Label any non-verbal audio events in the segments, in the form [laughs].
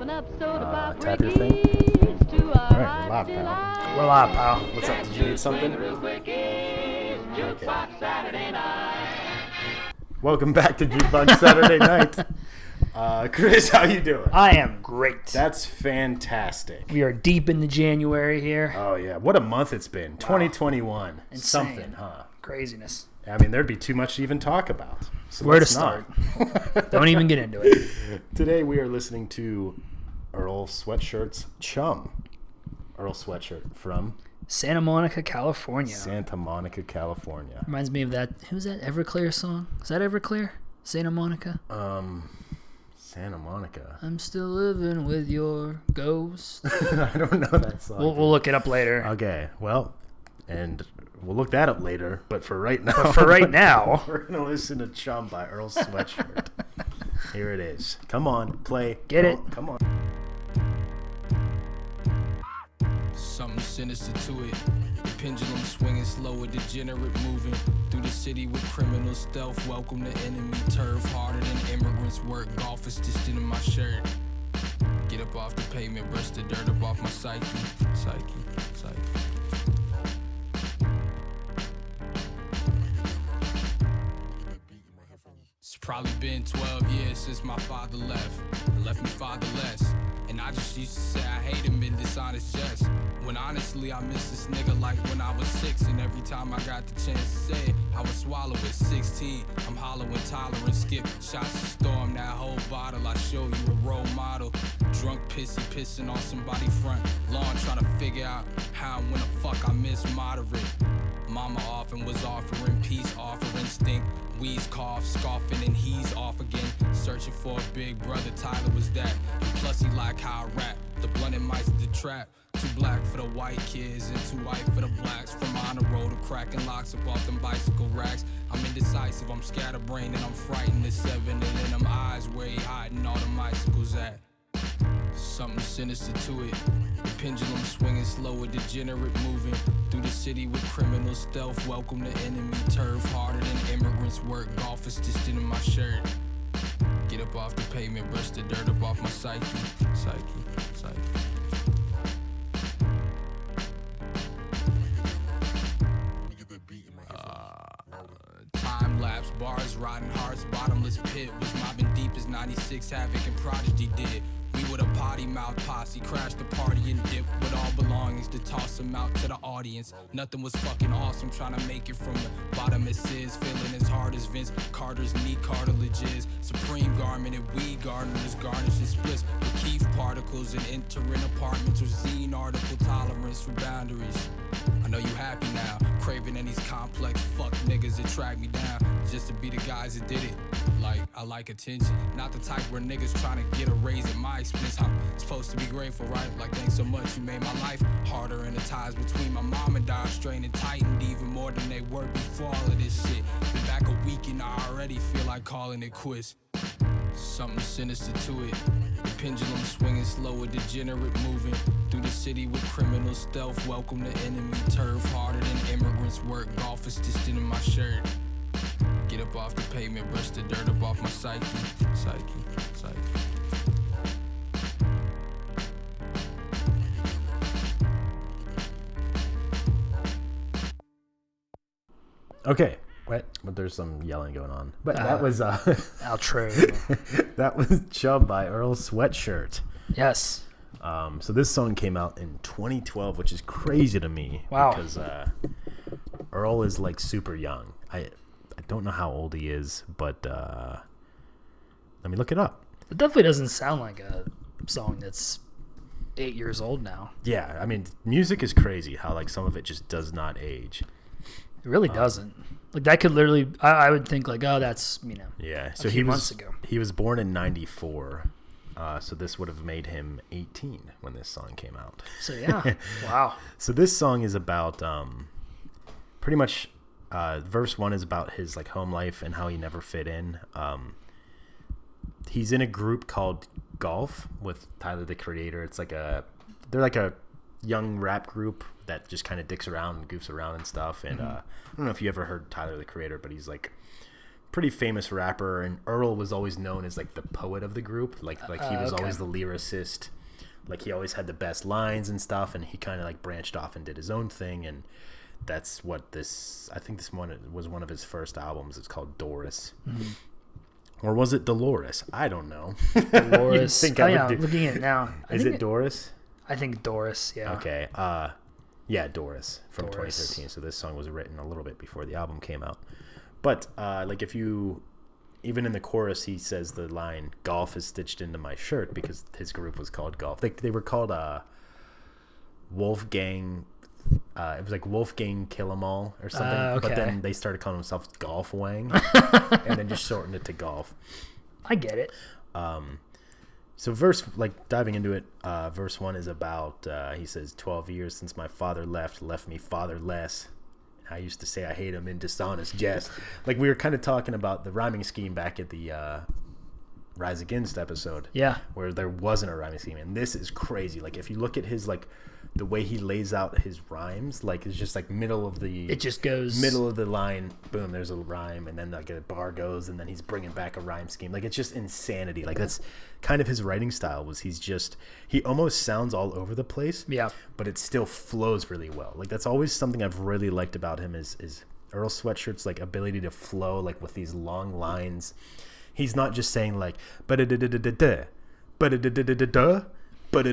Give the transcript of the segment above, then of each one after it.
Uh, tap your thing. All right, we're live, pal. We're live, pal. What's up? Did you need something? Okay. Welcome back to Jukebox Saturday [laughs] Night. Uh, Chris, how you doing? I am great. That's fantastic. we are deep into January here. Oh yeah, what a month it's been. 2021. Insane. Something, huh? Craziness. I mean, there'd be too much to even talk about. So Where to start? not. Don't even get into it. [laughs] Today we are listening to Earl Sweatshirt's Chum. Earl Sweatshirt from Santa Monica, California. Santa Monica, California. Reminds me of that. Who's that Everclear song? Is that Everclear? Santa Monica. Um, Santa Monica. I'm still living with your ghost. [laughs] I don't know that song. We'll, we'll look it up later. okay, well, and we'll look that up later. But for right now, For right [laughs] now, we're gonna listen to Chum by Earl Sweatshirt. [laughs] Here it is. Come on, play. Get Come it. on, Come on. Something sinister to it. Pendulum swinging slow, a degenerate moving through the city with criminal stealth. Welcome to enemy turf, harder than immigrants work. Golf is stitched in my shirt. Get up off the pavement, brush the dirt up off my psyche, psyche, psyche. It's probably been 12 years since my father left. And left me fatherless. And I just used to say I hate him in dishonest jest. When honestly I miss this nigga like when I was six. And every time I got the chance to say it, I would swallow it. 16, I'm hollow and tolerant. Skip shots to storm that whole bottle. I show you a role model. Drunk pissy pissing on somebody front lawn. Trying to figure out how and when the fuck I miss moderate. Mama often was offering peace, offering stink. Wheeze cough, scoffing, and he's off again. Searching for a big brother, Tyler was that. And plus, he like how I rap. The blunt and mice the trap. Too black for the white kids and too white for the blacks. From on the road to cracking locks up off them bicycle racks. I'm indecisive, I'm scatterbrained, and I'm frightened. The seven and in them eyes where he hiding all them icicles at. Something sinister to it. Pendulum swinging slow, a degenerate moving through the city with criminal stealth. Welcome to enemy turf, harder than immigrants work. Golf is stitched into my shirt. Get up off the pavement, brush the dirt up off my psyche, psyche, psyche. Uh, lapse, bars, rotten hearts, bottomless pit was mobbing deep as 96 Havoc and Prodigy did. With a potty mouth posse crashed the party and dipped with all belongings to toss them out to the audience. Nothing was fucking awesome, trying to make it from the bottom it is, feeling as hard as Vince Carter's knee cartilage is. Supreme garment and weed gardeners garnish and splits with Keith particles and entering apartments with zine article tolerance for boundaries. I know you happy now, craving in these complex fuck niggas that track me down just to be the guys that did it. Like, I like attention, not the type where niggas trying to get a raise at my expense. I'm supposed to be grateful, right? Like, thanks so much, you made my life harder, and the ties between my mom and I strained and tightened even more than they were before all of this shit. Been back a week and I already feel like calling it quits. Something sinister to it. The pendulum swinging slow, a degenerate moving through the city with criminal stealth. Welcome to enemy turf, harder than immigrants work. Golf is distant in my shirt. Get up off the pavement, brush the dirt up off my psyche, psyche, psyche. Okay. Wait, but there's some yelling going on. But that Uh, was uh, [laughs] outro. [laughs] that was Chum by Earl Sweatshirt. yes. Um, so this song came out in 2012, which is crazy to me. Wow. Because uh, Earl is like super young. I I don't know how old he is, but uh, let me look it up. It definitely doesn't sound like a song that's eight years old now. Yeah, I mean, music is crazy. How like some of it just does not age. It really doesn't. Like that could literally. I, I would think like, oh, that's you know. Yeah. So he was months ago. he was born in '94. Uh, so this would have made him 18 when this song came out. So yeah. [laughs] wow. So this song is about um, pretty much uh, verse one is about his like home life and how he never fit in. Um, he's in a group called Golf with Tyler the Creator. It's like a they're like a young rap group that just kind of dicks around and goofs around and stuff. And uh, I don't know if you ever heard Tyler the Creator, but he's like pretty famous rapper, and Earl was always known as like the poet of the group. Like like he Uh, was okay. always the lyricist. Like he always had the best lines and stuff, and he kind of like branched off and did his own thing, and that's what this. I think this one was one of his first albums. It's called Doris. Mm-hmm. Or was it Dolores? I don't know. [laughs] Doris. [laughs] think oh, I yeah, do- looking at it now. I Is think it Doris? I think Doris. Yeah. Okay. Uh yeah, Doris from Doris. 2013. So this song was written a little bit before the album came out. But uh like if you even in the chorus he says the line golf is stitched into my shirt because his group was called golf. They they were called uh Wolfgang uh, it was like Wolfgang Kill 'Em All or something, Uh, but then they started calling themselves Golf Wang, [laughs] and then just shortened it to Golf. I get it. So verse like diving into it, uh, verse one is about uh, he says twelve years since my father left, left me fatherless. I used to say I hate him in dishonest jest. Like we were kind of talking about the rhyming scheme back at the uh, Rise Against episode, Yeah. where there wasn't a rhyming scheme, and this is crazy. Like if you look at his like the way he lays out his rhymes, like it's just like middle of the It just goes middle of the line, boom, there's a rhyme, and then like a bar goes, and then he's bringing back a rhyme scheme. Like it's just insanity. Like that's kind of his writing style. Was he's just he almost sounds all over the place. Yeah. but it still flows really well. Like that's always something I've really liked about him is is Earl Sweatshirt's like ability to flow like with these long lines. He's not just saying like but da da da da da but da da da da da but da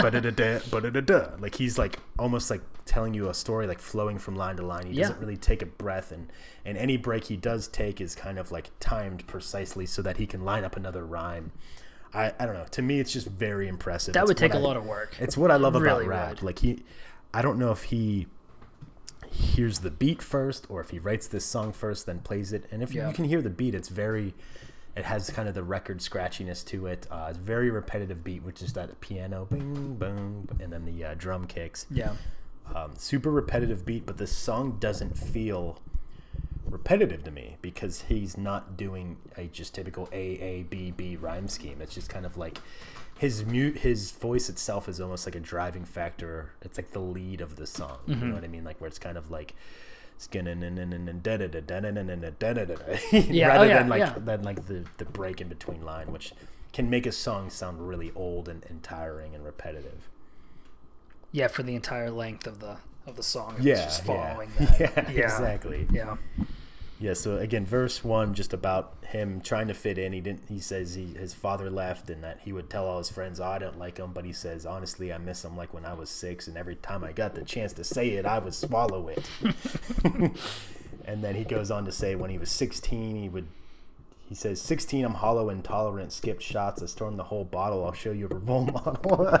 but da da but da like he's like almost like telling you a story like flowing from line to line. He Yeah. doesn't really take a breath and and any break he does take is kind of like timed precisely so that he can line up another rhyme. I, I don't know. To me, it's just very impressive. That It's would take what a I- lot of work. it's what I love Really about rap. would. Like he, I don't know if he hears the beat first or if he writes this song first, then plays it. And if you- Yeah. you can hear the beat, it's very, it has kind of the record scratchiness to it. Uh, it's very repetitive beat, which is that piano, boom, boom, and then the uh, drum kicks. Yeah. Um, super repetitive beat, but the song doesn't feel repetitive to me because he's not doing a just typical A A B B rhyme scheme. It's just kind of like his mute his voice itself is almost like a driving factor. It's like the lead of the song. You know mm-hmm. what I mean? Like where it's kind of like Yeah, rather oh than like yeah. than like the the break in between line, which can make a song sound really old and, and tiring and repetitive. Yeah, for the entire length of the of the song. It's Yeah, just yeah. following [laughs] that. yeah, Yeah. exactly. Yeah. Yeah, so again, verse one, just about him trying to fit in. He didn't. He says he his father left, and that he would tell all his friends, "Oh, I don't like him," but he says, "Honestly, I miss him like when I was six, and every time I got the chance to say it, I would swallow it." [laughs] and then he goes on to say, when he was sixteen, he would. He says, 16, I'm hollow, intolerant, skipped shots, I stormed the whole bottle, I'll show you a role [laughs] model. [laughs]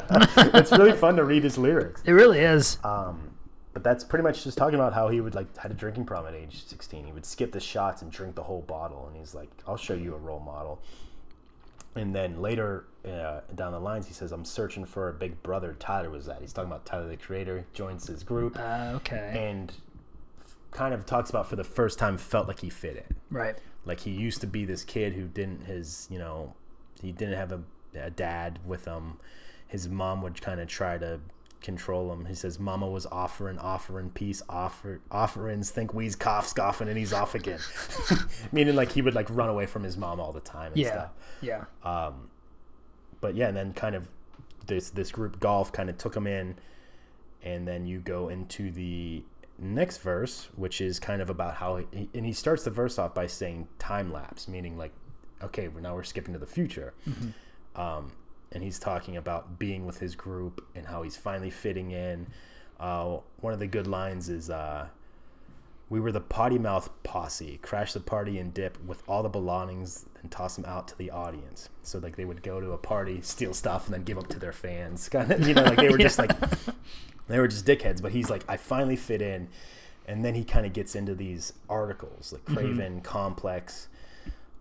it's really fun to read his lyrics. It really is. Um, but that's pretty much just talking about how he would like had a drinking problem at age 16. He would skip the shots and drink the whole bottle, and he's like, "I'll show you a role model." And then later uh, down the lines, he says, "I'm searching for a big brother." Tyler was that. He's talking about Tyler the Creator joins his group Uh, okay. and kind of talks about for the first time felt like he fit in. Right. Like he used to be this kid who didn't his you know he didn't have a, a dad with him. His mom would kind of try to control him. He says Mama was offering, offering peace, offer offerings. Think wheeze, cough, scoffing, and he's off again. [laughs] Meaning like he would like run away from his mom all the time. And Yeah. Stuff. Yeah. Um, but yeah, and then kind of this this group golf kind of took him in, and then you go into the next verse, which is kind of about how he, and he starts the verse off by saying time lapse, meaning like, okay, we're now we're skipping to the future. Um, and he's talking about being with his group and how he's finally fitting in. Uh, one of the good lines is, uh, "We were the potty mouth posse, crash the party and dip with all the belongings and toss them out to the audience." So like they would go to a party, steal stuff, and then give up to their fans. [laughs] Kind of, you know, like they were just like [laughs] they were just dickheads. But he's like, I finally fit in, and then he kind of gets into these articles like Craven, Complex,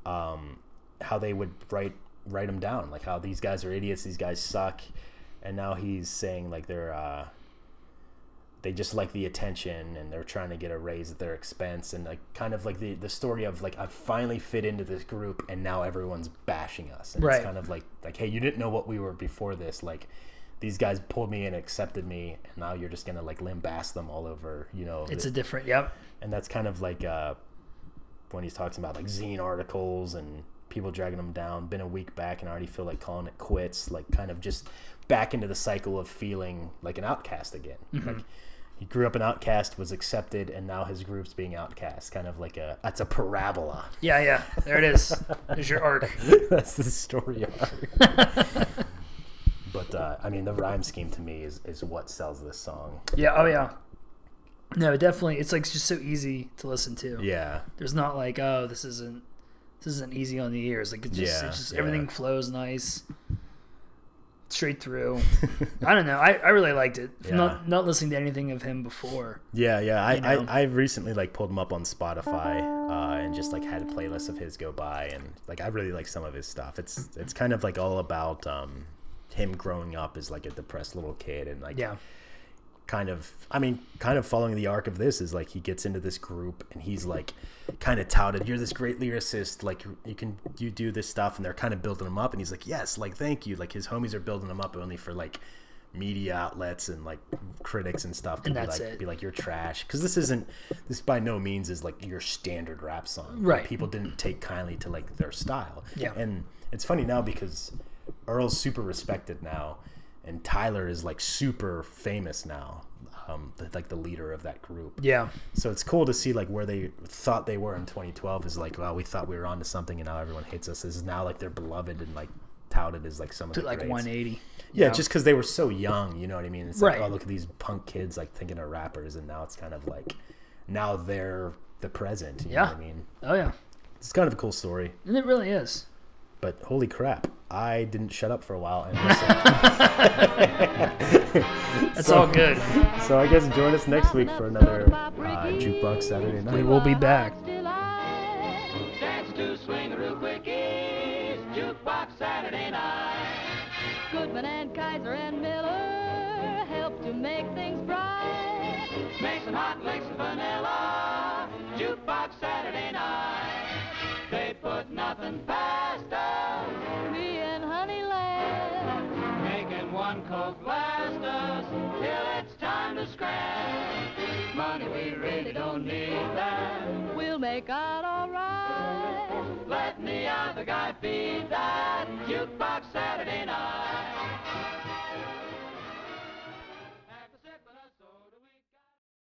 um, how they would write write them down, like how these guys are idiots, these guys suck, and now he's saying like they're uh, they just like the attention and they're trying to get a raise at their expense and like kind of like the the story of like I finally fit into this group and now everyone's bashing us and Right. it's kind of like like hey you didn't know what we were before this like these guys pulled me in accepted me and now you're just gonna like limbass them all over you know It's the- a different. Yep. and that's kind of like uh when he's talking about like zine articles and people dragging them down. Been a week back and I already feel like calling it quits. Like kind of just back into the cycle of feeling like an outcast again. Like he grew up an outcast, was accepted, and now his group's being outcast. Kind of like a that's a parabola. Yeah, yeah. There it is. There's your arc. [laughs] that's the story arc. [laughs] but uh, I mean, the rhyme scheme to me is is what sells this song. Yeah. Oh yeah. No, definitely. It's like just so easy to listen to. Yeah, There's not like, oh, this isn't this isn't easy on the ears. Like it just, Yeah, it's just yeah. everything flows nice, straight through. [laughs] I don't know. I, I really liked it. Yeah. Not not listening to anything of him before. yeah, yeah. I, know? I I've recently like pulled him up on Spotify uh, and just like had a playlist of his go by, and like I really like some of his stuff. It's it's kind of like all about um him growing up as like a depressed little kid and like Yeah. Kind of i mean kind of following the arc of this is like he gets into this group and he's like kind of touted you're this great lyricist like you can you do this stuff and they're kind of building him up and he's like yes like thank you like his homies are building him up only for like media outlets and like critics and stuff to And be that's like it. be like you're trash because this isn't this by no means is like your standard rap song Like, Right. people didn't take kindly to like their style Yeah. and it's funny now because Earl's super respected now, and Tyler is like super famous now, um, the- like the leader of that group. Yeah. So it's cool to see like where they thought they were in 2012 is like, well, we thought we were onto something, and now everyone hates us. Is now like they're beloved and like touted as like some of the like greats. 180. Yeah, know? just because they were so young, you know what I mean? It's Right. like, oh, look at these punk kids like thinking of rappers, and now it's kind of like, now they're the present. You Yeah. know what I mean? Oh yeah. It's kind of a cool story. And it really is. But holy crap, I didn't shut up for a while and listen. [laughs] That's all good. so I guess join us next week for another uh, Jukebox Saturday night. We will be back. Dance to swingaroo quickies, jukebox Saturday night. Goodman and Kaiser and Miller coke last us till it's time to scratch. Money we really don't need that. We'll make out alright. Let the other guy feed that jukebox Saturday night.